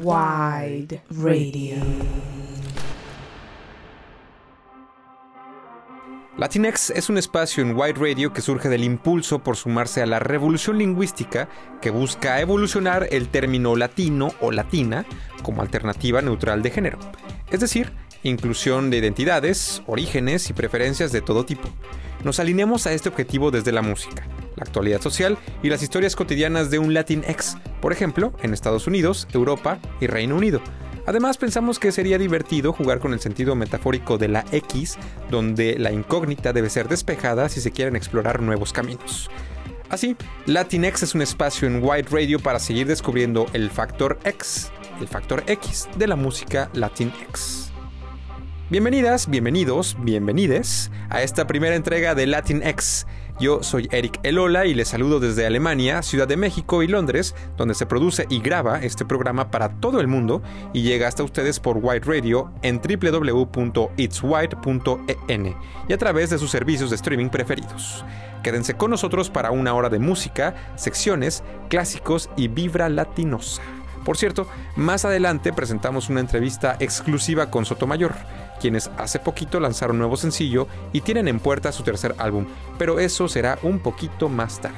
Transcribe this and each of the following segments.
Wide Radio. Latinx es un espacio en Wide Radio que surge del impulso por sumarse a la revolución lingüística que busca evolucionar el término latino o latina como alternativa neutral de género. Es decir, inclusión de identidades, orígenes y preferencias de todo tipo. Nos alineamos a este objetivo desde la música, la actualidad social y las historias cotidianas de un Latinx, por ejemplo, en Estados Unidos, Europa y Reino Unido Además pensamos que sería divertido jugar con el sentido metafórico de la X, donde la incógnita debe ser despejada si se quieren explorar nuevos caminos. Así, Latinx es un espacio en White Radio para seguir descubriendo el factor X, el factor X de la música Latinx. Bienvenidas, bienvenidos, bienvenides a esta primera entrega de Latinx yo soy Eric Elola y les saludo desde Alemania, Ciudad de México y Londres, donde se produce y graba este programa para todo el mundo y llega hasta ustedes por White Radio en www.itswhite.en y a través de sus servicios de streaming preferidos. Quédense con nosotros para una hora de música, secciones, clásicos y vibra latinosa. Por cierto, más adelante presentamos una entrevista exclusiva con Sotomayor quienes hace poquito lanzaron un nuevo sencillo y tienen en puerta su tercer álbum, pero eso será un poquito más tarde.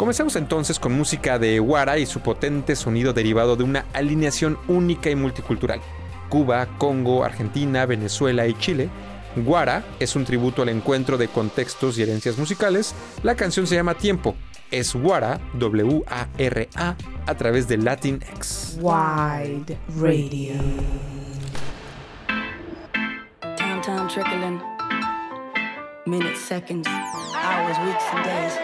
Comencemos entonces con música de Guara y su potente sonido derivado de una alineación única y multicultural. Cuba, Congo, Argentina, Venezuela y Chile. Guara es un tributo al encuentro de contextos y herencias musicales. La canción se llama Tiempo. Es Guara, W-A-R-A, a través de Latinx. Wide Radio. Trickling. Minutes, seconds, hours, weeks and days.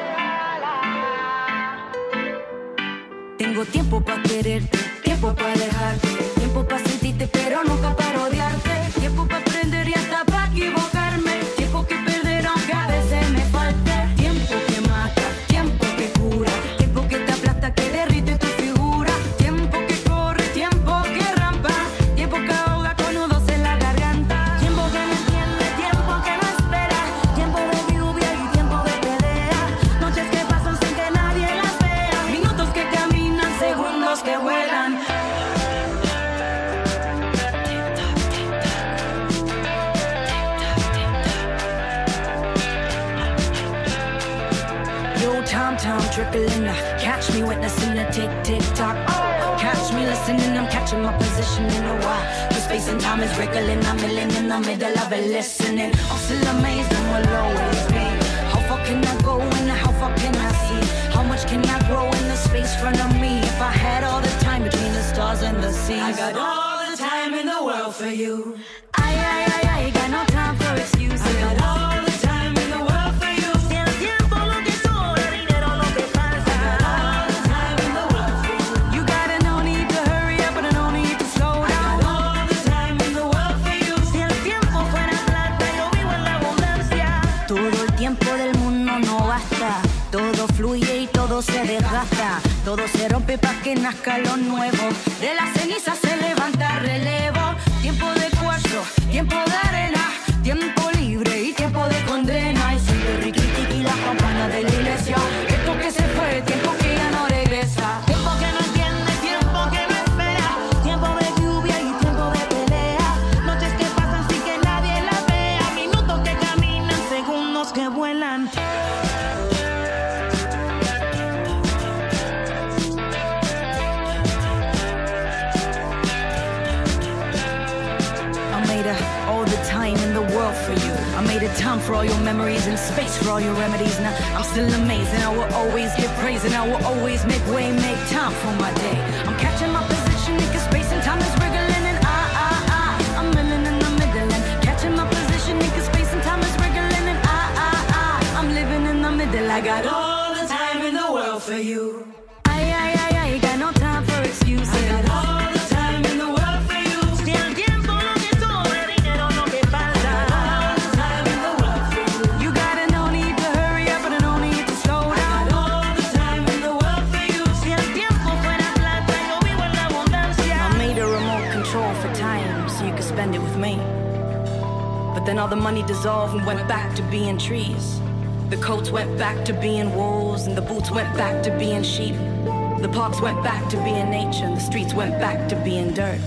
Tengo tiempo para quererte, tiempo para dejarte, tiempo para sentirte, pero nunca para odiarte. Tiempo para aprender y hasta para equivocarme. Time is wriggling, I'm milling in the middle of it, listening. I'm still amazed and will always be. How far can I go and how far can I see? How much can I grow in the space front of me? If I had all the time between the stars and the seas, I got all the time in the world for you. I, I, I, I got no time for excuses. I got all lo nuevo. Then all the money dissolved and went back to being trees. The coats went back to being wolves, and the boots went back to being sheep. The parks went back to being nature, and the streets went back to being dirt.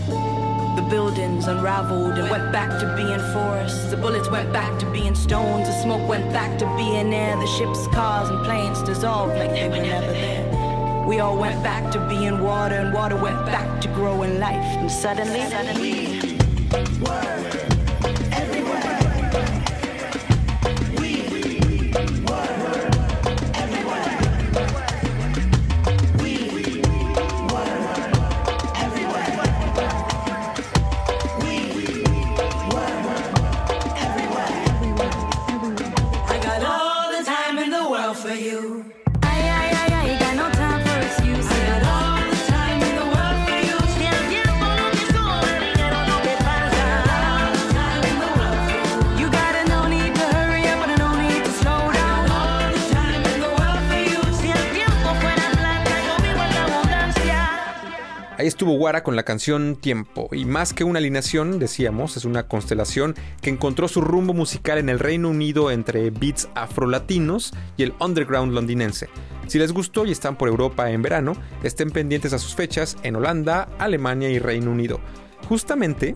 The buildings unraveled and went back to being forests. The bullets went back to being stones. The smoke went back to being air. The ships, cars, and planes dissolved like they were never there. We all went back to being water, and water went back to growing life. And suddenly, suddenly, Con la canción Tiempo, y más que una alineación, decíamos, es una constelación que encontró su rumbo musical en el Reino Unido entre beats afrolatinos y el underground londinense. Si les gustó y están por Europa en verano, estén pendientes a sus fechas en Holanda, Alemania y Reino Unido. Justamente,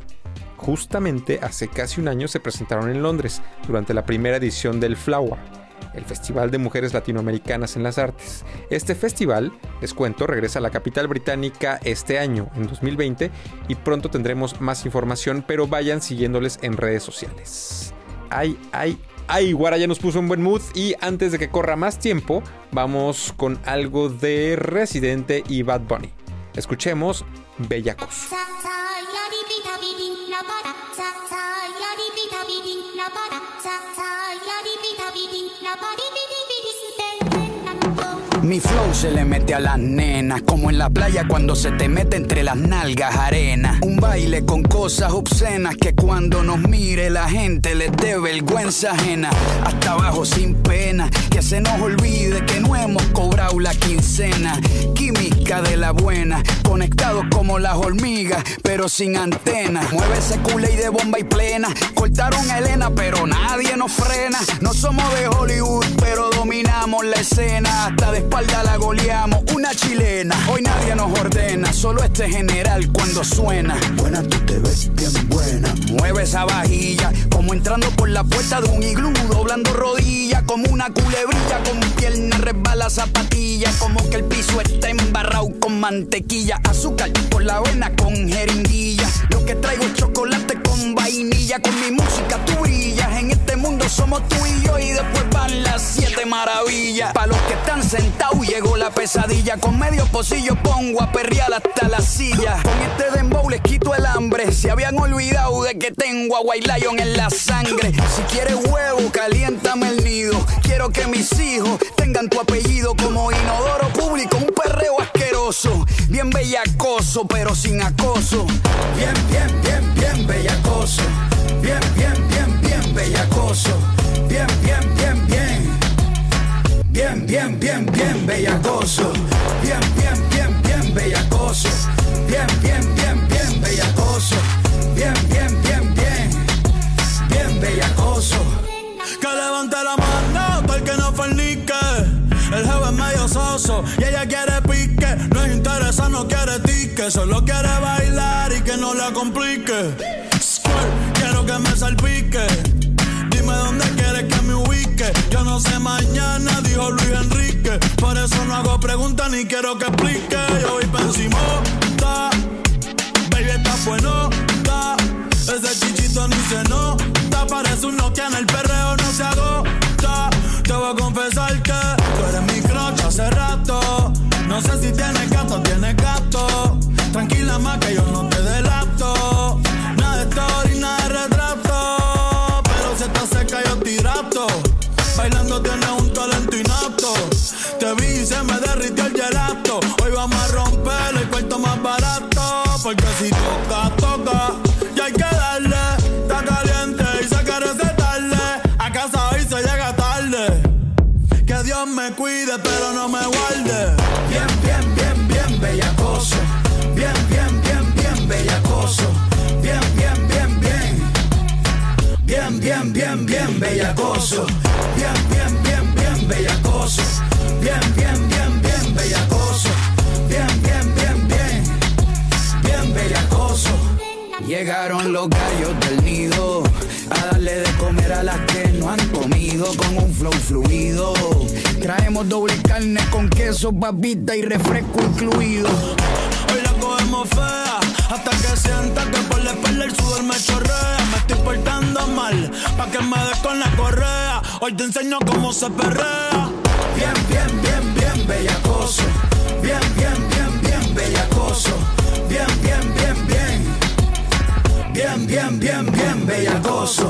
justamente hace casi un año se presentaron en Londres durante la primera edición del Flower el Festival de Mujeres Latinoamericanas en las Artes. Este festival, les cuento, regresa a la capital británica este año, en 2020, y pronto tendremos más información, pero vayan siguiéndoles en redes sociales. Ay, ay, ay, Guara ya nos puso un buen mood y antes de que corra más tiempo, vamos con algo de Residente y Bad Bunny. Escuchemos Bellacos. nobody knew. Mi flow se le mete a las nenas, como en la playa cuando se te mete entre las nalgas arena. Un baile con cosas obscenas que cuando nos mire la gente les dé vergüenza ajena. Hasta abajo sin pena, que se nos olvide que no hemos cobrado la quincena. Química de la buena, conectados como las hormigas, pero sin antena. Mueve ese culé de bomba y plena. Cortaron a Elena, pero nadie nos frena. No somos de Hollywood, pero dominamos la escena. Hasta de espalda la goleamos, una chilena. Hoy nadie nos ordena, solo este general cuando suena. Buena, tú te ves bien buena. Mueve esa vajilla, como entrando por la puerta de un iglú, doblando rodillas, como una culebrilla, con pierna resbala zapatilla, como que el piso está embarrado con mantequilla, azúcar por la avena con jeringuilla. Lo que traigo es chocolate con vainilla, con mi música tú brillas. En este mundo somos tú y yo y después van las siete maravillas. Para los que están sentados llegó la pesadilla, con medio pocillo pongo a perrear hasta la silla. Con este dembow les quito el hambre, se habían olvidado de que tengo a White Lion en la sangre. Si quieres huevo, caliéntame el nido. Quiero que mis hijos tengan tu apellido como inodoro público, un perreo asqueroso, bien bellacoso, pero sin acoso. Bien, bien, bien, bien bellacoso. Bien, bien, bien, bien bellacoso. Bien, bien, bien, bien. Bien, bien, bien, bien bellacoso. Bien, bien, bien, bien bellacoso. Bien, bien, bien, bien bellacoso. Bien, bien, bien, bien. Bien bellacoso. Que levante la mano, el que no fornique. El jefe es medio soso y ella quiere pique. No es interesa, no quiere tique. Solo quiere bailar y que no la complique. Que me salpique. Dime dónde quieres que me ubique. Yo no sé mañana, dijo Luis Enrique. Por eso no hago preguntas ni quiero que explique. Yo voy pa' encima, Baby, está bueno, Ese chichito ni se nota. Parece un Nokia en el perreo, no se agota. Te voy a confesar que tú eres mi crocha hace rato. No sé si tienes gato, tienes gato. Tranquila más que yo no y se me derritió el gelato. Hoy vamos a romper el cuarto más barato. Porque si toca, toca. Y hay que darle. Está caliente y se quiere tarde. A casa hoy se llega tarde. Que Dios me cuide, pero no me guarde. Bien, bien, bien, bien bellacoso. Bien, bien, bien, bien bellacoso. Bien, bien, bien, bien. Bien, bien, bien, bien bellacoso. Llegaron los gallos del nido a darle de comer a las que no han comido con un flow fluido. Traemos doble carne con queso, papita y refresco incluido. Hoy la cogemos fea hasta que sienta que por la espalda el sudor me chorrea. Me estoy portando mal pa' que me des con la correa. Hoy te enseño cómo se perrea. Bien, bien, bien, bien, bellacoso. Bien, bien, bien, bien, bellacoso. Bien, bien, bien, bien. Bien, bien, bien, bien, bellacoso.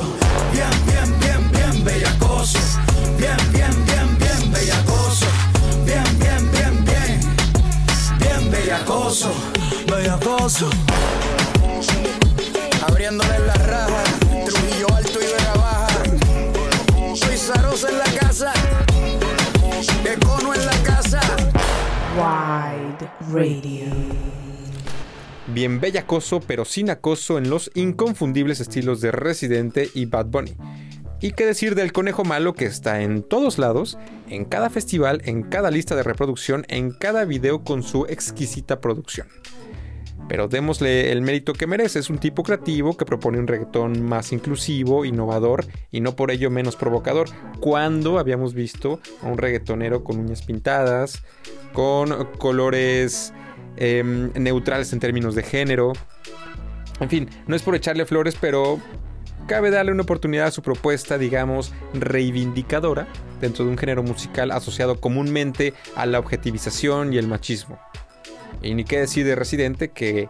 Bien, bien, bien, bien, bellacoso. Bien, bien, bien, bien, bellacoso. Bien, bien, bien, bien. Bien, bellacoso. Bellacoso. Abriéndole la raja. Trujillo alto y Vega baja. Soy Zarosa en la casa. Econo en la casa. Wide Radio. Bien bellacoso, pero sin acoso en los inconfundibles estilos de Residente y Bad Bunny. Y qué decir del conejo malo que está en todos lados, en cada festival, en cada lista de reproducción, en cada video con su exquisita producción. Pero démosle el mérito que merece, es un tipo creativo que propone un reggaetón más inclusivo, innovador y no por ello menos provocador. Cuando habíamos visto a un reggaetonero con uñas pintadas, con colores em, neutrales en términos de género. En fin, no es por echarle flores, pero cabe darle una oportunidad a su propuesta, digamos, reivindicadora dentro de un género musical asociado comúnmente a la objetivización y el machismo. Y ni qué decir de Residente que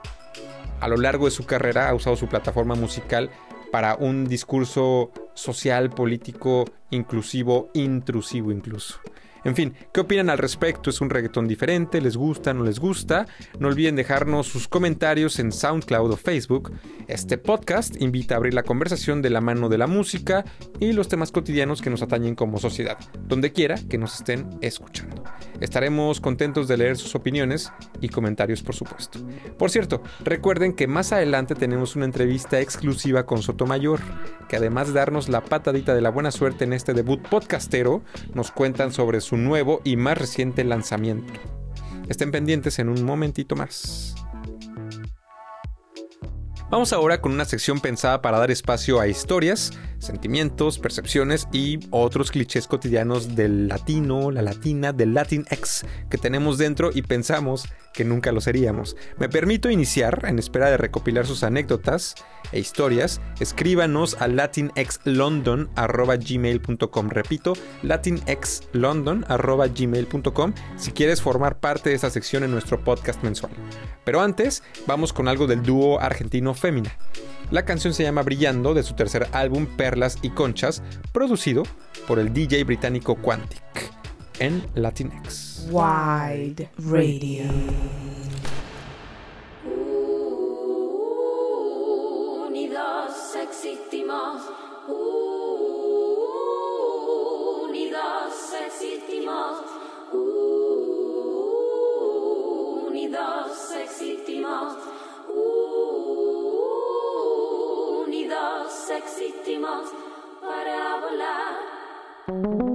a lo largo de su carrera ha usado su plataforma musical para un discurso social, político, inclusivo, intrusivo incluso. En fin, ¿qué opinan al respecto? ¿Es un reggaetón diferente? ¿Les gusta? ¿No les gusta? No olviden dejarnos sus comentarios en SoundCloud o Facebook. Este podcast invita a abrir la conversación de la mano de la música y los temas cotidianos que nos atañen como sociedad, donde quiera que nos estén escuchando. Estaremos contentos de leer sus opiniones y comentarios, por supuesto. Por cierto, recuerden que más adelante tenemos una entrevista exclusiva con Sotomayor, que además de darnos la patadita de la buena suerte en este debut podcastero, nos cuentan sobre su nuevo y más reciente lanzamiento. Estén pendientes en un momentito más. Vamos ahora con una sección pensada para dar espacio a historias, sentimientos, percepciones y otros clichés cotidianos del latino, la latina, del Latinx que tenemos dentro y pensamos que nunca lo seríamos. Me permito iniciar, en espera de recopilar sus anécdotas e historias, escríbanos a latinxlondon.gmail.com. Repito, latinxlondon.gmail.com si quieres formar parte de esta sección en nuestro podcast mensual. Pero antes, vamos con algo del dúo argentino Fémina. La canción se llama Brillando de su tercer álbum Perlas y Conchas, producido por el DJ británico Quantic en Latinx. Wide Radio. Unidos existimos. Unidos existimos. Unidos existimos. Unidos existimos para volar.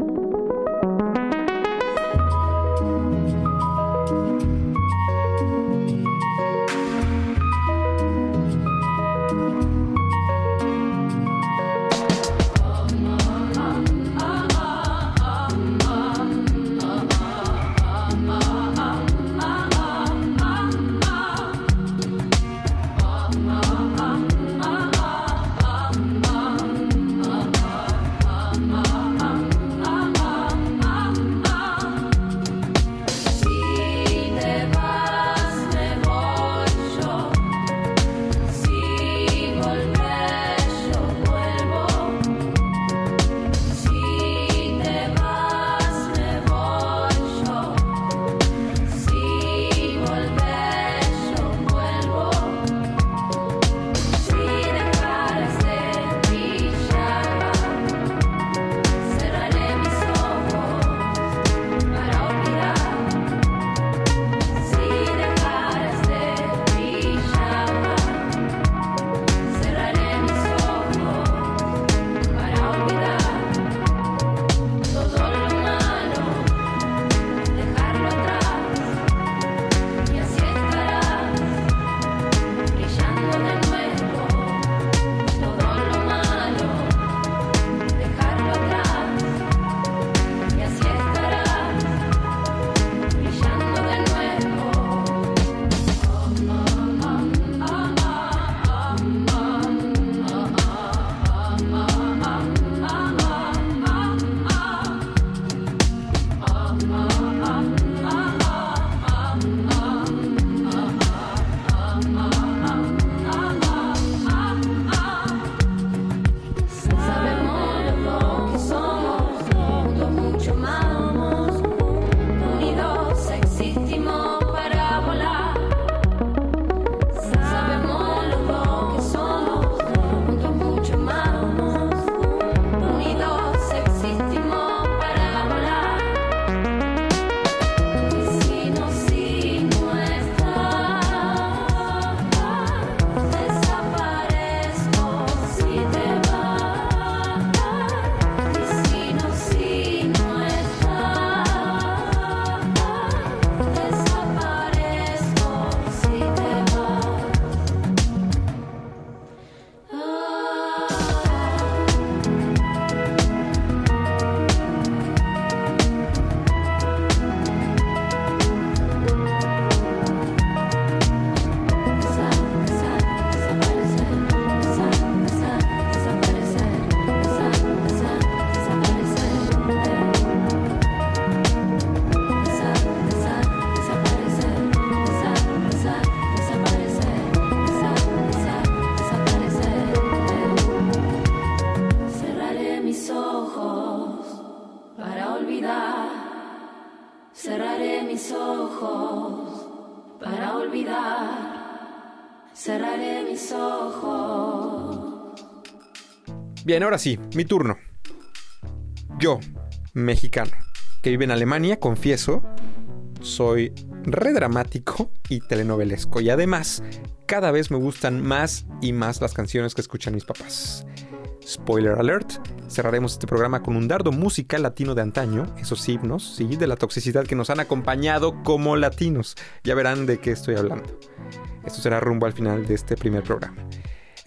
Bien, ahora sí, mi turno. Yo, mexicano, que vive en Alemania, confieso, soy re dramático y telenovelesco. Y además, cada vez me gustan más y más las canciones que escuchan mis papás. Spoiler alert, cerraremos este programa con un dardo musical latino de antaño, esos himnos, sí, de la toxicidad que nos han acompañado como latinos. Ya verán de qué estoy hablando. Esto será rumbo al final de este primer programa.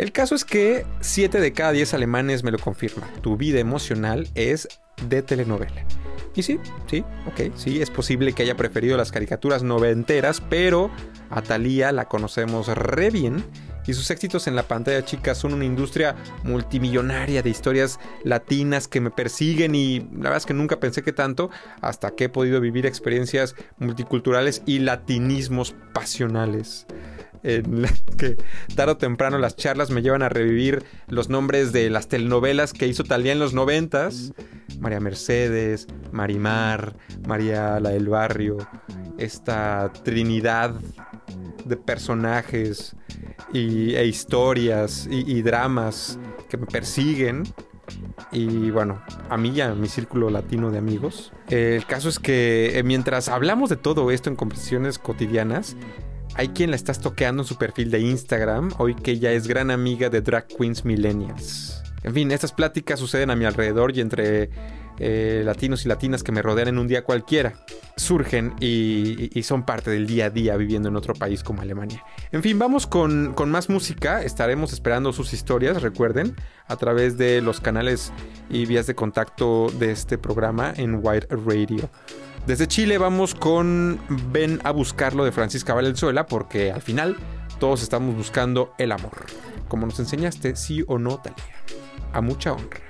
El caso es que 7 de cada 10 alemanes me lo confirman. Tu vida emocional es de telenovela. Y sí, sí, ok, sí, es posible que haya preferido las caricaturas noventeras, pero a Thalía la conocemos re bien y sus éxitos en la pantalla chica son una industria multimillonaria de historias latinas que me persiguen y la verdad es que nunca pensé que tanto hasta que he podido vivir experiencias multiculturales y latinismos pasionales en la que tarde o temprano las charlas me llevan a revivir los nombres de las telenovelas que hizo Talía en los noventas. María Mercedes, Marimar, María la del Barrio, esta trinidad de personajes y, e historias y, dramas que me persiguen. Y bueno, a mí y a mi círculo latino de amigos. Eh, el caso es que eh, mientras hablamos de todo esto en conversaciones cotidianas, hay quien la está toqueando en su perfil de Instagram, hoy que ya es gran amiga de Drag Queens Millennials. En fin, estas pláticas suceden a mi alrededor y entre eh, latinos y latinas que me rodean en un día cualquiera. Surgen y, son parte del día a día viviendo en otro país como Alemania. En fin, vamos con, con más música. Estaremos esperando sus historias, recuerden, a través de los canales y vías de contacto de este programa en White Radio. Desde Chile vamos con Ven a buscarlo de Francisca Valenzuela porque al final todos estamos buscando el amor. Como nos enseñaste, sí o no, Talía. A mucha honra.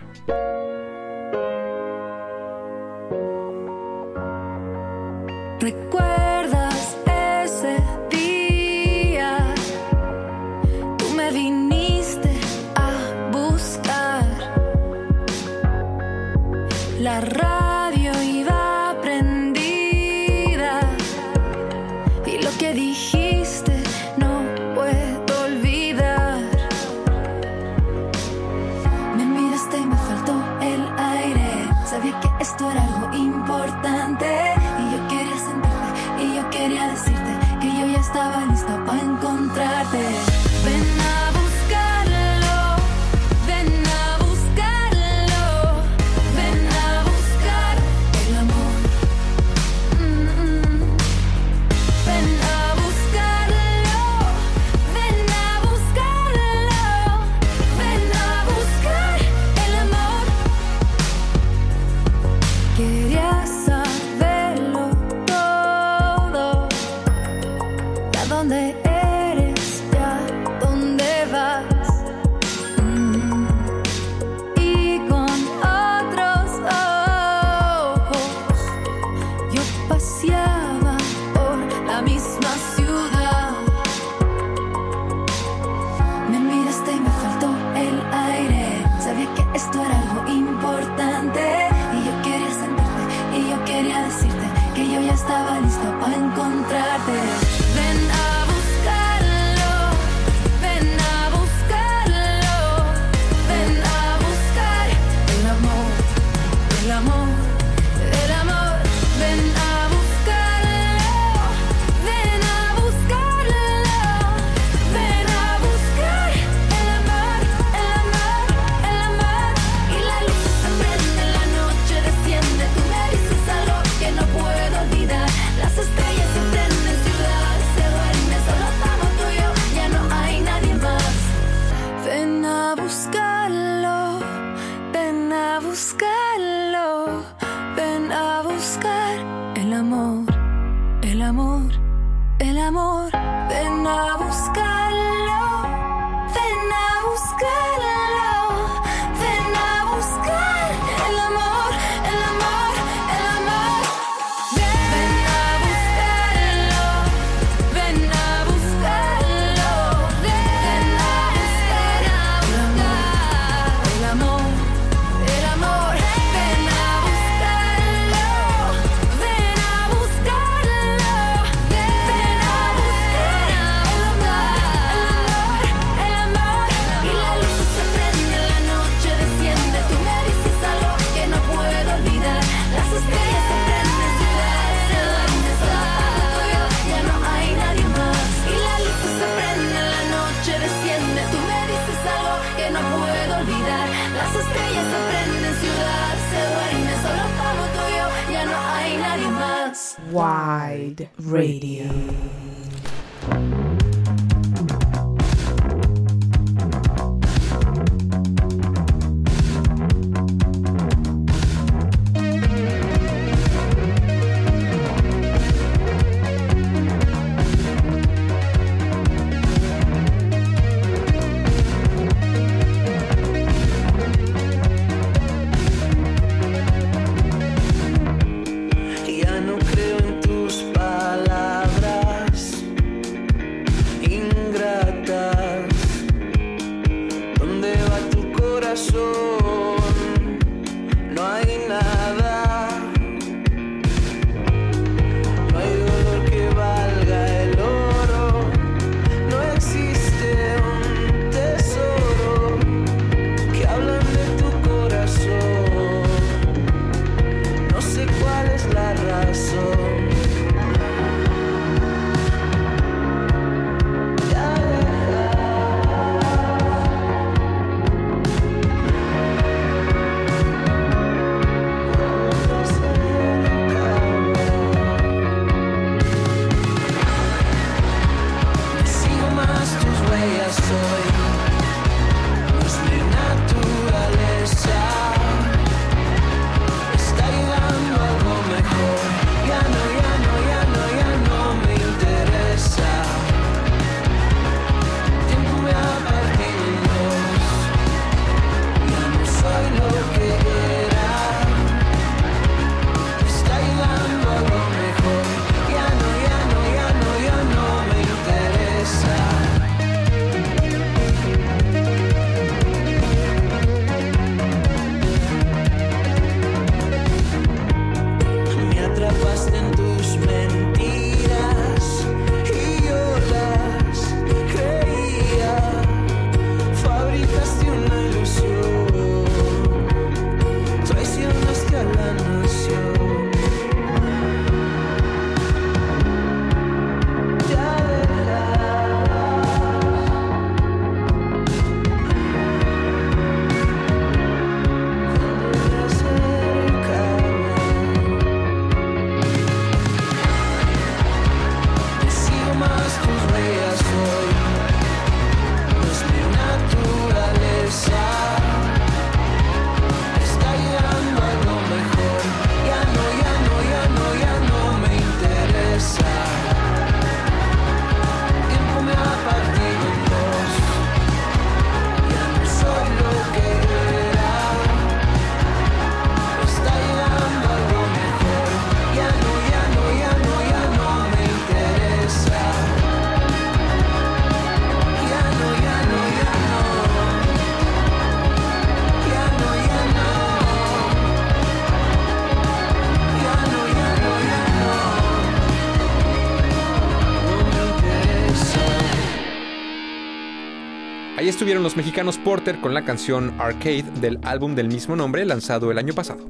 Estuvieron los mexicanos Porter con la canción Arcade del álbum del mismo nombre lanzado el año pasado.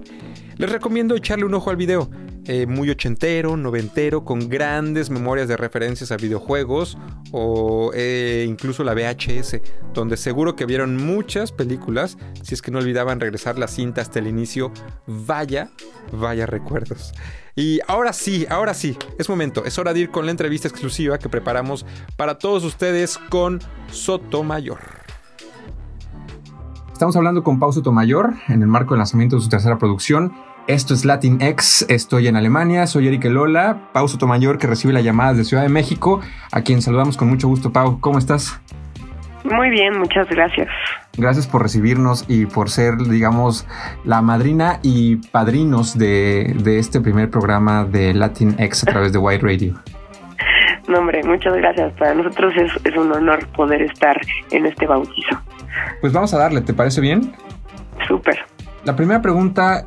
Les recomiendo echarle un ojo al video, eh, muy ochentero, noventero, con grandes memorias de referencias a videojuegos o eh, incluso la VHS, donde seguro que vieron muchas películas, si es que no olvidaban regresar la cinta hasta el inicio. Vaya, vaya recuerdos. Y ahora sí, ahora sí, es momento, es hora de ir con la entrevista exclusiva que preparamos para todos ustedes con Sotomayor. Estamos hablando con Pau Sotomayor en el marco del lanzamiento de su tercera producción. Esto es Latin X, estoy en Alemania, soy Eric Lola, Pau Sotomayor que recibe la llamada de Ciudad de México, a quien saludamos con mucho gusto. Pau, ¿cómo estás? Muy bien, muchas gracias. Gracias por recibirnos y por ser, digamos, la madrina y padrinos de, de este primer programa de Latin X a través de White Radio. No, hombre, muchas gracias. Para nosotros es, es un honor poder estar en este bautizo. Pues vamos a darle, ¿te parece bien? Súper. La primera pregunta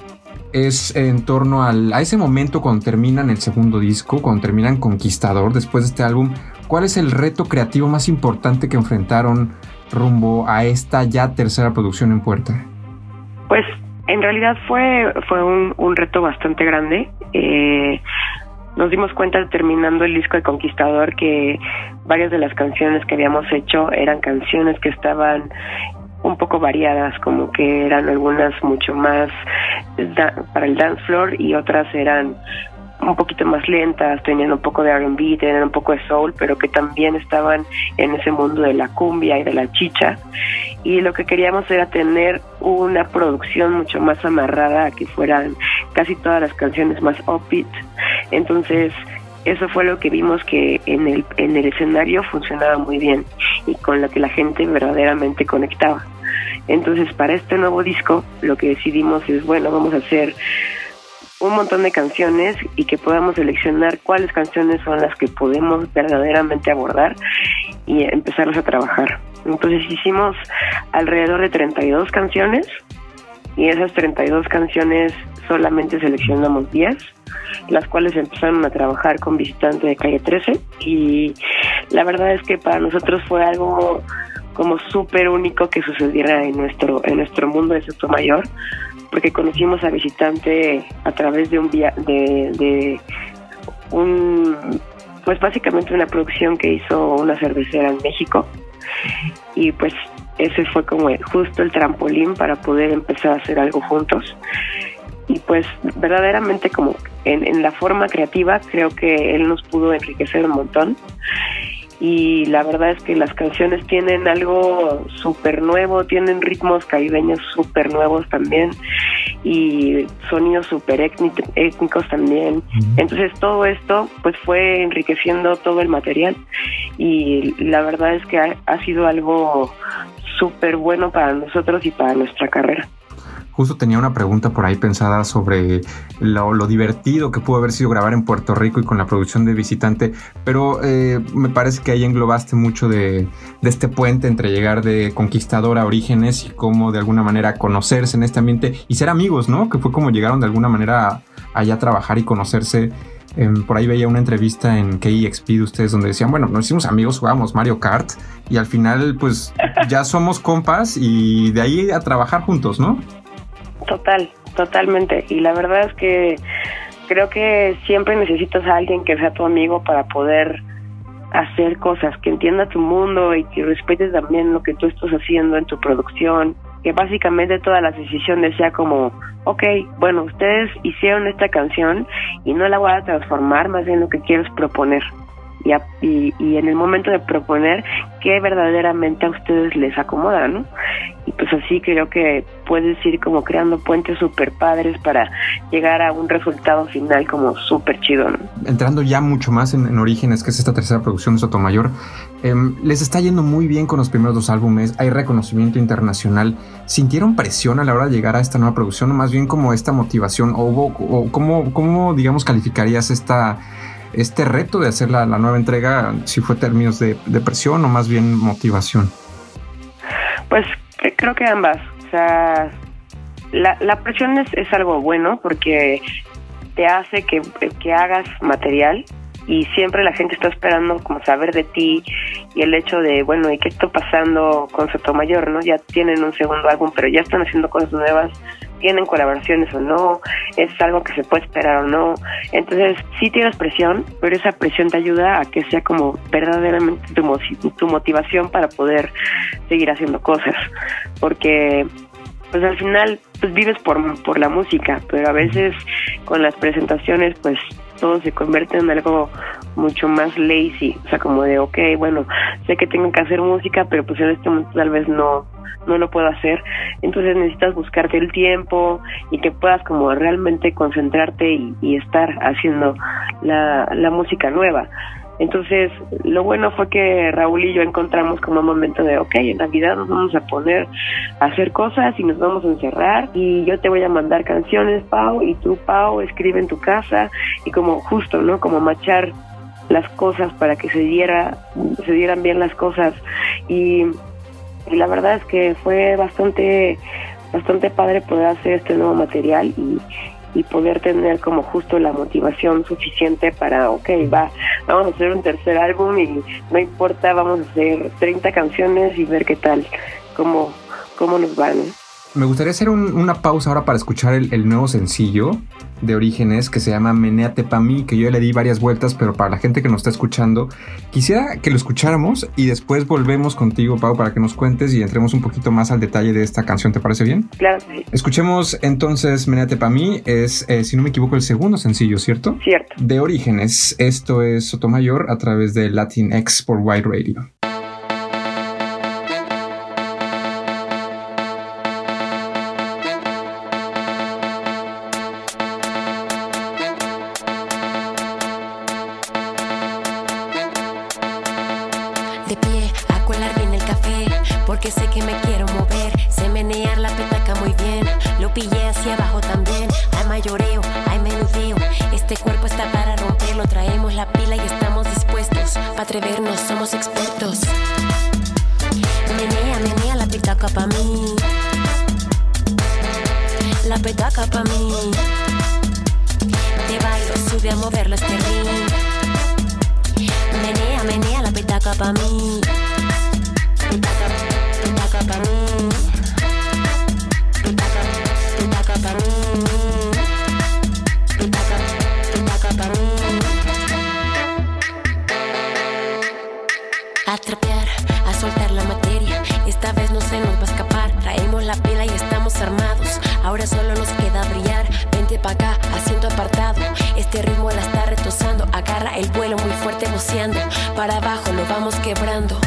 es en torno al, a ese momento cuando terminan el segundo disco, cuando terminan Conquistador, después de este álbum, ¿cuál es el reto creativo más importante que enfrentaron rumbo a esta ya tercera producción en puerta? Pues en realidad fue, fue un, un reto bastante grande. Eh, nos dimos cuenta terminando el disco de Conquistador que varias de las canciones que habíamos hecho eran canciones que estaban un poco variadas, como que eran algunas mucho más para el dance floor y otras eran un poquito más lentas, tenían un poco de R&B, tenían un poco de soul, pero que también estaban en ese mundo de la cumbia y de la chicha. Y lo que queríamos era tener una producción mucho más amarrada, que fueran casi todas las canciones más upbeat. Entonces, eso fue lo que vimos que en el, en el escenario funcionaba muy bien y con lo que la gente verdaderamente conectaba. Entonces, para este nuevo disco, lo que decidimos es, bueno, vamos a hacer un montón de canciones y que podamos seleccionar cuáles canciones son las que podemos verdaderamente abordar y empezarlas a trabajar. Entonces hicimos alrededor de 32 canciones y esas 32 canciones solamente seleccionamos 10, las cuales empezaron a trabajar con visitantes de calle 13 y la verdad es que para nosotros fue algo como súper único que sucediera en nuestro en nuestro mundo de Mayor porque conocimos a visitante a través de un via de, de un pues básicamente una producción que hizo una cervecera en México. Y pues ese fue como justo el trampolín para poder empezar a hacer algo juntos. Y pues verdaderamente como en, en la forma creativa creo que él nos pudo enriquecer un montón y la verdad es que las canciones tienen algo súper nuevo, tienen ritmos caribeños súper nuevos también y sonidos súper étnicos también. Entonces todo esto pues fue enriqueciendo todo el material y la verdad es que ha, ha sido algo súper bueno para nosotros y para nuestra carrera. Justo tenía una pregunta por ahí pensada sobre lo, divertido que pudo haber sido grabar en Puerto Rico y con la producción de visitante, pero eh, me parece que ahí englobaste mucho de, este puente entre llegar de conquistador a orígenes y cómo de alguna manera conocerse en este ambiente y ser amigos, ¿no? Que fue como llegaron de alguna manera allá a trabajar y conocerse. Em, por ahí veía una entrevista en KEXP de ustedes donde decían, bueno, nos hicimos amigos, jugábamos Mario Kart y al final pues ya somos compas y de ahí a trabajar juntos, ¿no? Total, totalmente. Y la verdad es que creo que siempre necesitas a alguien que sea tu amigo para poder hacer cosas, que entienda tu mundo y que respete también lo que tú estás haciendo en tu producción, que básicamente todas las decisiones sea como, ok, bueno, ustedes hicieron esta canción y no la voy a transformar, más bien lo que quiero es proponer. Y, y, en el momento de proponer qué verdaderamente a ustedes les acomoda, ¿no? Y pues así creo que puedes ir como creando puentes súper padres para llegar a un resultado final como súper chido, ¿no? Entrando ya mucho más en, Orígenes, que es esta tercera producción de Sotomayor, eh, les está yendo muy bien con los primeros dos álbumes, hay reconocimiento internacional. ¿Sintieron presión a la hora de llegar a esta nueva producción o más bien como esta motivación? ¿O, hubo, o cómo, cómo, digamos, calificarías esta este reto de hacer la, nueva entrega, si fue términos de, presión o más bien motivación? Pues creo que ambas. O sea, la, la presión es, es algo bueno porque te hace que, que hagas material y siempre la gente está esperando como saber de ti y el hecho de, bueno, ¿y qué está pasando con Sotomayor? ¿no? Ya tienen un segundo álbum, pero ya están haciendo cosas nuevas, tienen colaboraciones o no, es algo que se puede esperar o no. Entonces, sí tienes presión, pero esa presión te ayuda a que sea como verdaderamente tu, tu motivación para poder seguir haciendo cosas. Porque pues al final pues vives por, por la música, pero a veces con las presentaciones pues todo se convierte en algo mucho más lazy, o sea, como de, ok, bueno, sé que tengo que hacer música, pero pues en este momento tal vez no, no lo puedo hacer, entonces necesitas buscarte el tiempo y que puedas como realmente concentrarte y, estar haciendo la, la música nueva. Entonces, lo bueno fue que Raúl y yo encontramos como un momento de, ok, en Navidad nos vamos a poner a hacer cosas y nos vamos a encerrar y yo te voy a mandar canciones, Pau, y tú, Pau, escribe en tu casa y como justo, ¿no? Como machar las cosas para que se diera, se dieran bien las cosas y, la verdad es que fue bastante, bastante padre poder hacer este nuevo material y, y poder tener como justo la motivación suficiente para, ok, va, vamos a hacer un tercer álbum y no importa, vamos a hacer 30 canciones y ver qué tal, cómo, cómo nos van. Me gustaría hacer un- una pausa ahora para escuchar el nuevo sencillo de Orígenes que se llama Menéate pa' mí, que yo ya le di varias vueltas, pero para la gente que nos está escuchando, quisiera que lo escucháramos y después volvemos contigo, Pau, para que nos cuentes y entremos un poquito más al detalle de esta canción. ¿Te parece bien? Claro sí, Escuchemos entonces Menéate pa' mí, es, eh, si no me equivoco, el segundo sencillo, ¿cierto? cierto. De Orígenes, esto es Sotomayor a través de Latin X por White Radio. Petaca pa' mí. La petaca pa' mí. Te bailo, sube a moverlo este ring. Menea, menea la petaca pa' mí. Ahora solo nos queda brillar. Vente pa' acá, asiento apartado. Este ritmo la está retosando. Agarra el vuelo muy fuerte boceando. Para abajo lo vamos quebrando.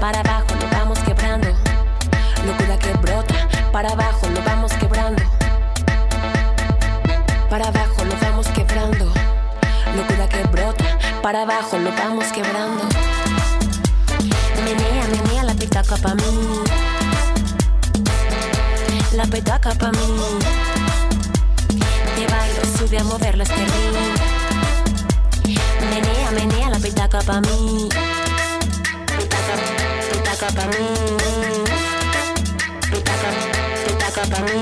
Para abajo lo vamos quebrando. Locura que brota. Para abajo lo vamos quebrando. Para abajo lo vamos quebrando. Locura que brota. Para abajo lo vamos quebrando. Menea, menea la petaca pa' mí. La petaca pa' mí. Te bailo, sube a moverla este ring. Menea, menea la petaca pa' mí. Petaca, petaca pa' mí. Petaca, petaca pa' mí.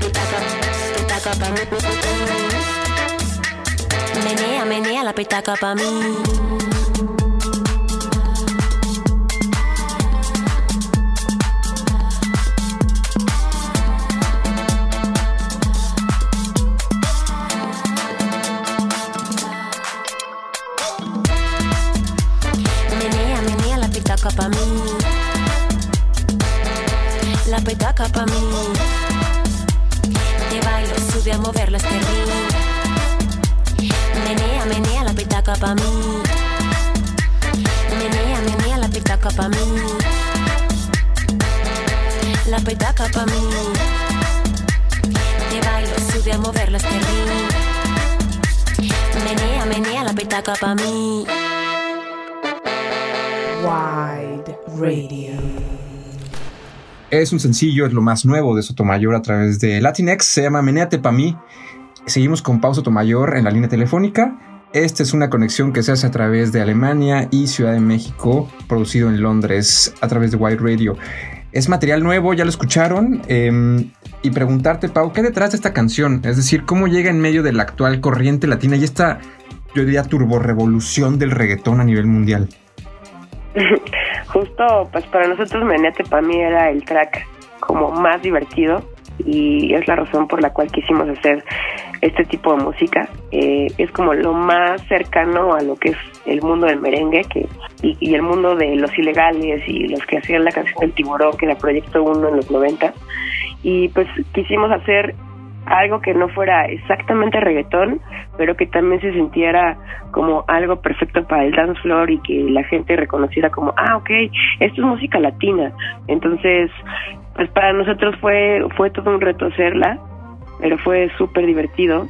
Petaca, petaca pa' mí. Menea, menea la petaca pa' mí. Es un sencillo, es lo más nuevo de Sotomayor a través de Latinx, se llama Menéate pa' mí. Seguimos con Pau Sotomayor en la línea telefónica. Esta es una conexión que se hace a través de Alemania y Ciudad de México, producido en Londres a través de White Radio. Es material nuevo, ya lo escucharon. eh, y preguntarte, Pau, ¿qué detrás de esta canción? Es decir, ¿cómo llega en medio de la actual corriente latina y esta, yo diría, turborevolución del reggaetón a nivel mundial? Justo, pues para nosotros Menete para mí era el track como más divertido y es la razón por la cual quisimos hacer este tipo de música. Eh, es como lo más cercano a lo que es el mundo del merengue que y, el mundo de los ilegales y los que hacían la canción del tiburón que era Proyecto 1 en los 90 y pues quisimos hacer algo que no fuera exactamente reggaetón, pero que también se sintiera como algo perfecto para el dance floor y que la gente reconociera como, ah, ok, esto es música latina. Entonces, pues para nosotros fue, fue todo un reto hacerla, pero fue súper divertido.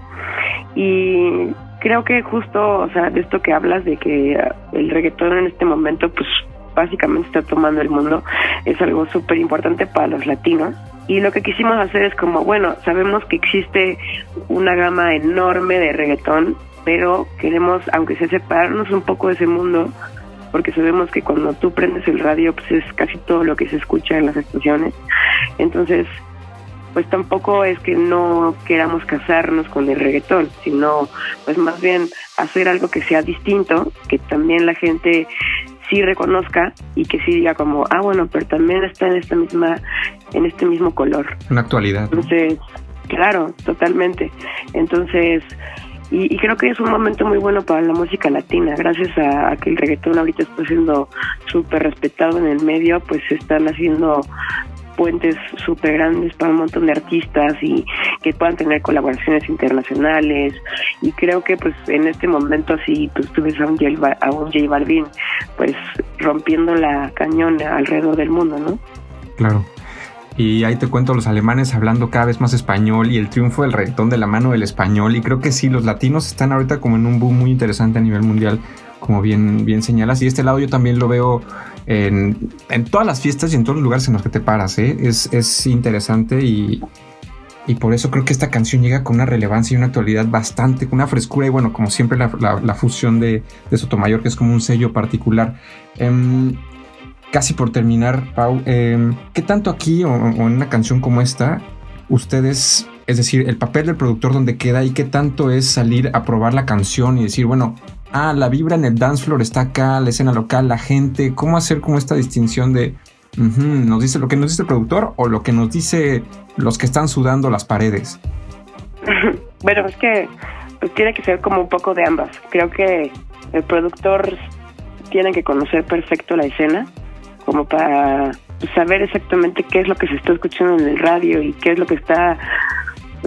Y creo que justo, o sea, de esto que hablas, de que el reggaetón en este momento, pues básicamente está tomando el mundo, es algo súper importante para los latinos. Y lo que quisimos hacer es como, bueno, sabemos que existe una gama enorme de reggaetón, pero queremos, aunque sea separarnos un poco de ese mundo, porque sabemos que cuando tú prendes el radio, pues es casi todo lo que se escucha en las estaciones. Entonces, pues tampoco es que no queramos casarnos con el reggaetón, sino pues más bien hacer algo que sea distinto, que también la gente sí reconozca y que sí diga como, ah, bueno, pero también está en esta misma, en este mismo color. Una actualidad. Entonces, claro, totalmente. Entonces, y, y, creo que es un momento muy bueno para la música latina, gracias a, a que el reggaetón ahorita está siendo súper respetado en el medio, pues se están haciendo puentes súper grandes para un montón de artistas y que puedan tener colaboraciones internacionales y creo que pues en este momento así pues tú ves a un J, a Balvin pues rompiendo la cañón alrededor del mundo, ¿no? Claro. Y ahí te cuento los alemanes hablando cada vez más español y el triunfo del reggaetón de la mano del español. Y creo que sí, los latinos están ahorita como en un boom muy interesante a nivel mundial, como bien, bien señalas. Y este lado yo también lo veo en, en todas las fiestas y en todos los lugares en los que te paras. ¿eh? Es, es interesante y, y por eso creo que esta canción llega con una relevancia y una actualidad bastante, con una frescura y bueno, como siempre la, la, fusión de, de, Sotomayor, que es como un sello particular. Um, casi por terminar, Pau, eh, ¿qué tanto aquí o, o, en una canción como esta, ustedes, es decir, el papel del productor donde queda y qué tanto es salir a probar la canción y decir, bueno, ah, la vibra en el dance floor está acá, la escena local, la gente, cómo hacer como esta distinción de, nos dice lo que nos dice el productor o lo que nos dice los que están sudando las paredes? Bueno, es que pues, tiene que ser como un poco de ambas. Creo que el productor tiene que conocer perfecto la escena como para saber exactamente qué es lo que se está escuchando en el radio y qué es lo que está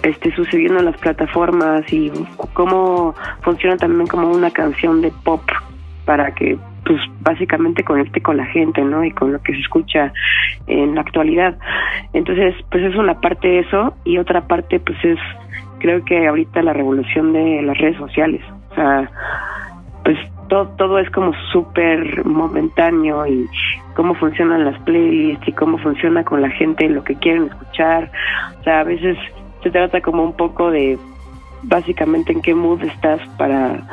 este, sucediendo en las plataformas y cómo funciona también como una canción de pop para que pues básicamente conecte con la gente, ¿no? Y con lo que se escucha en la actualidad. Entonces, pues es una parte de eso y otra parte pues es creo que ahorita la revolución de las redes sociales. O sea, pues todo, todo es como súper momentáneo y cómo funcionan las playlists y cómo funciona con la gente lo que quieren escuchar. O sea, a veces se trata como un poco de básicamente en qué mood estás para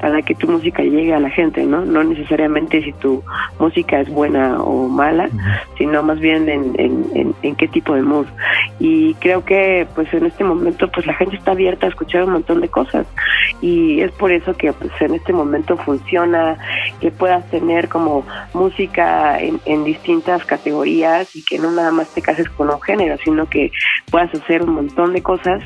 para que tu música llegue a la gente, ¿no? No necesariamente si tu música es buena o mala, sino más bien en, en, en, en, qué tipo de mood. Y creo que pues en este momento pues la gente está abierta a escuchar un montón de cosas y es por eso que pues en este momento funciona que puedas tener como música en, en distintas categorías y que no nada más te cases con un género, sino que puedas hacer un montón de cosas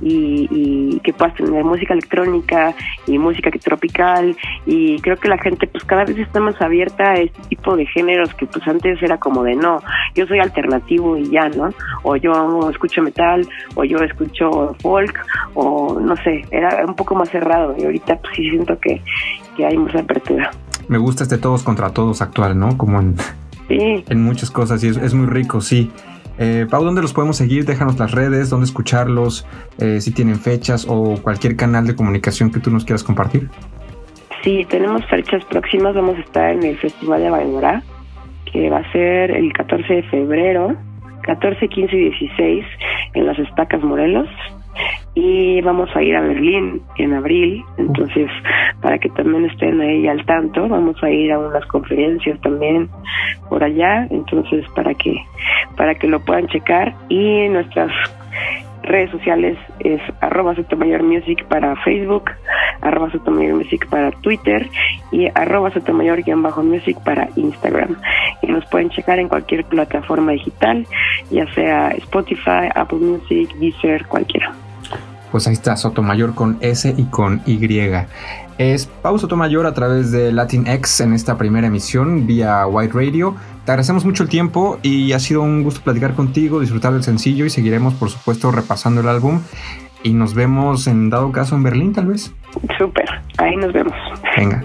y, y que puedas tener música electrónica y música que tropical y creo que la gente pues cada vez está más abierta a este tipo de géneros que pues antes era como de no, yo soy alternativo y ya, ¿no? O yo escucho metal o yo escucho folk o no sé, era un poco más cerrado y ahorita pues sí siento que, que hay más apertura. Me gusta este todos contra todos actual, ¿no? Como en, sí. en muchas cosas y es, es muy rico, sí. Eh, Pau, ¿dónde los podemos seguir? Déjanos las redes, dónde escucharlos, eh, si tienen fechas o cualquier canal de comunicación que tú nos quieras compartir. Sí, tenemos fechas próximas. Vamos a estar en el Festival de Baigorá, que va a ser el 14 de febrero, 14, 15 y 16 en las Estacas Morelos. Y vamos a ir a Berlín en abril, entonces para que también estén ahí al tanto, vamos a ir a unas conferencias también por allá, entonces para que para que lo puedan checar y nuestras redes sociales es arroba Sotomayor Music para Facebook, arroba Sotomayor Music para Twitter y arroba Sotomayor bajo Music para Instagram. Y nos pueden checar en cualquier plataforma digital, ya sea Spotify, Apple Music, Deezer, cualquiera. Pues ahí está, Sotomayor con S y con Y. Es Pau Sotomayor a través de Latinx en esta primera emisión vía White Radio. Te agradecemos mucho el tiempo y ha sido un gusto platicar contigo, disfrutar del sencillo y seguiremos, por supuesto, repasando el álbum. Y nos vemos en dado caso en Berlín, tal vez. Súper, ahí nos vemos. Venga,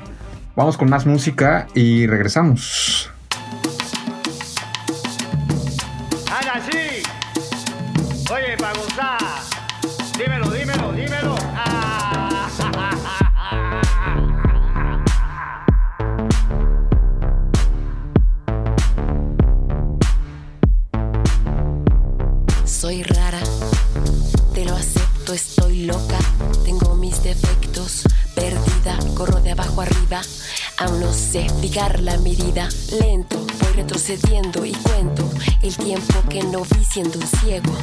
vamos con más música y regresamos. Sí. Oye, para gozar. Arriba, aún no sé fijar la medida, lento, voy retrocediendo y cuento el tiempo que no vi siendo un ciego,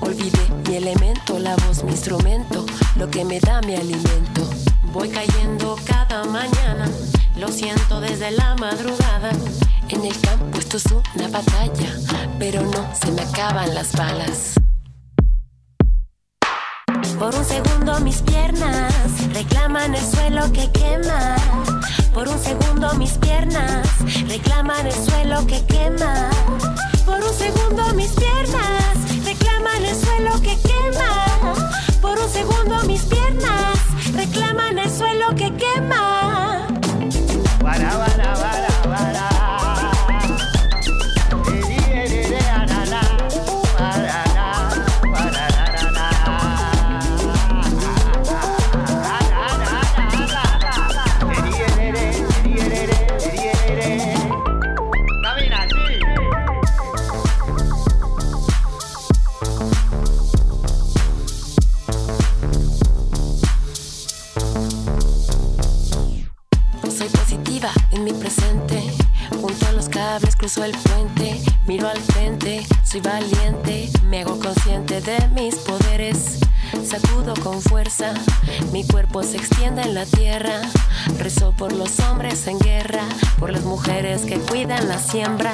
olvidé mi elemento, la voz, mi instrumento, lo que me da mi alimento, voy cayendo cada mañana Lo siento desde la madrugada. En el campo esto es una batalla, pero no se me acaban las balas. Por un segundo mis piernas reclaman el suelo que quema. Por un segundo mis piernas reclaman el suelo que quema. Por un segundo mis piernas reclaman el suelo que quema. Por un segundo mis piernas reclaman el suelo que quema. La siembra.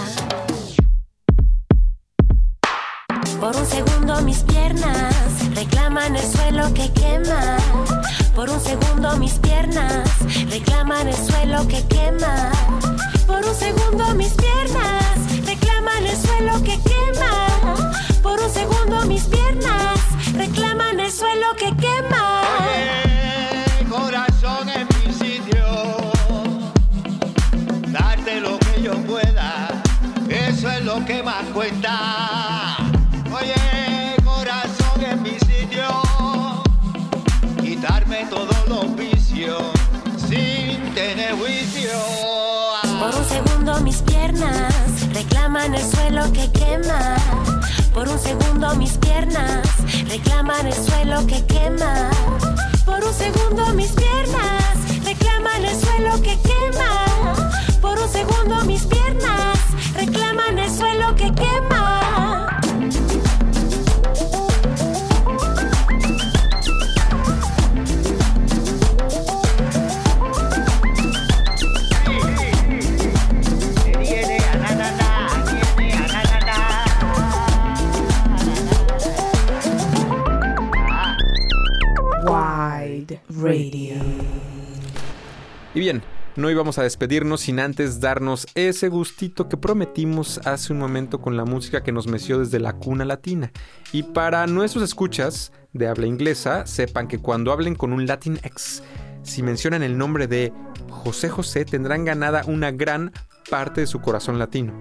Reclaman el suelo que quema. Por un segundo mis piernas reclaman el suelo que quema. Por un segundo mis piernas reclaman el suelo que quema. Por un segundo mis piernas no íbamos a despedirnos sin antes darnos ese gustito que prometimos hace un momento con la música que nos meció desde la cuna latina. Y para nuestros escuchas de habla inglesa, sepan que cuando hablen con un Latinx, si mencionan el nombre de José José, tendrán ganada una gran parte de su corazón latino.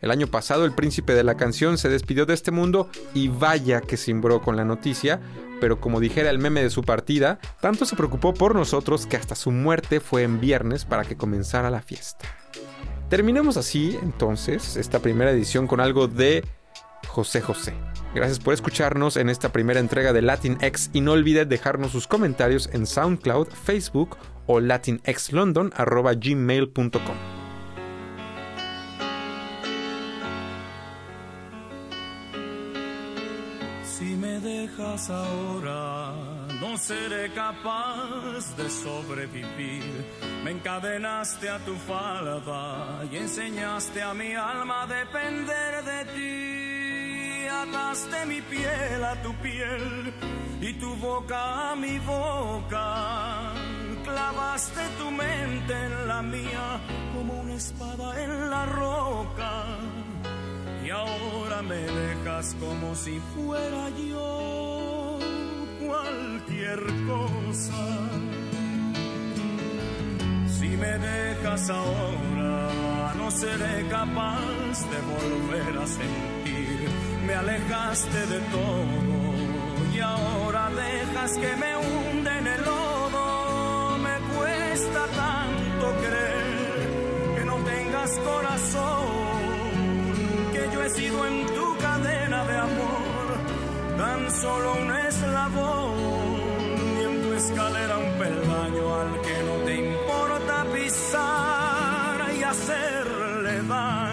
El año pasado el príncipe de la canción se despidió de este mundo y vaya que cimbró con la noticia, pero como dijera el meme de su partida, tanto se preocupó por nosotros que hasta su muerte fue en viernes para que comenzara la fiesta. Terminemos así entonces esta primera edición con algo de José José. Gracias por escucharnos en esta primera entrega de Latinx y no olviden dejarnos sus comentarios en SoundCloud, Facebook o latinxlondon.gmail.com. Si me dejas ahora, no seré capaz de sobrevivir. Me encadenaste a tu falda y enseñaste a mi alma a depender de ti. Ataste mi piel a tu piel y tu boca a mi boca. Clavaste tu mente en la mía como una espada en la roca. Y ahora me dejas como si fuera yo cualquier cosa. Si me dejas ahora, no seré capaz de volver a sentir. Me alejaste de todo y ahora dejas que me hunde en el lodo. Me cuesta tanto creer que no tengas corazón en tu cadena de amor tan solo un eslabón y en tu escalera un peldaño al que no te importa pisar y hacerle daño.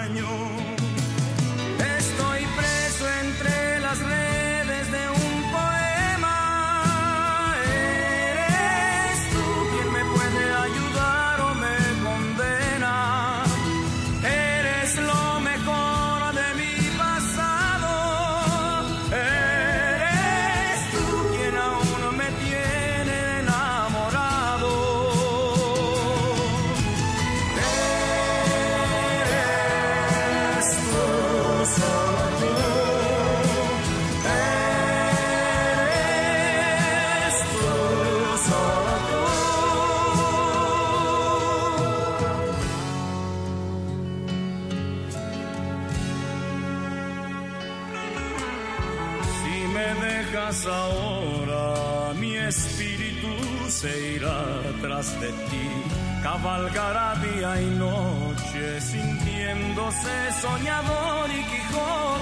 Cabalgará día y noche, sintiéndose soñador y Quijote,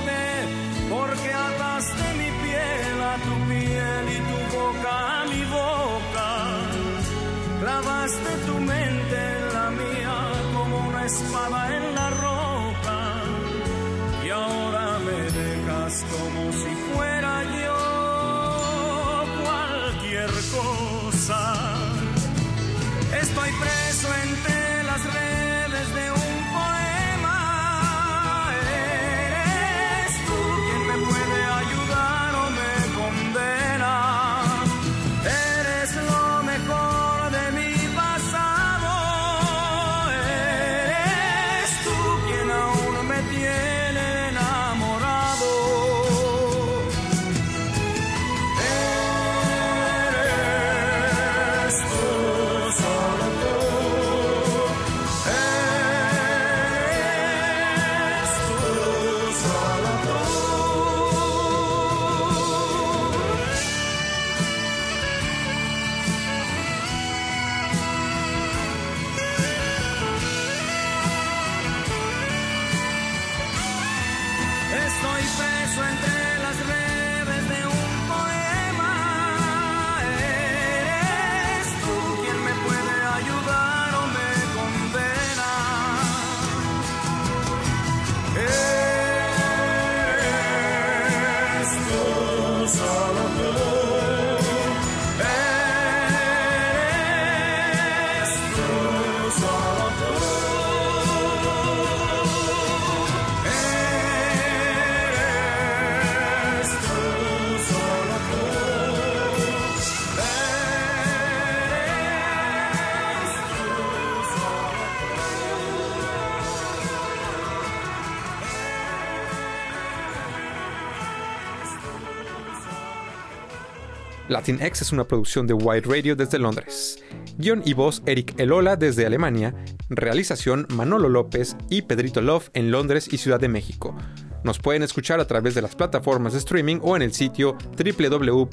Latinx es una producción de White Radio desde Londres. Guión y voz Eric Elola desde Alemania. Realización Manolo López y Pedrito Love en Londres y Ciudad de México. Nos pueden escuchar a través de las plataformas de streaming o en el sitio www.itswide.en.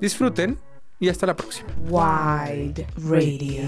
Disfruten y hasta la próxima. Wide Radio.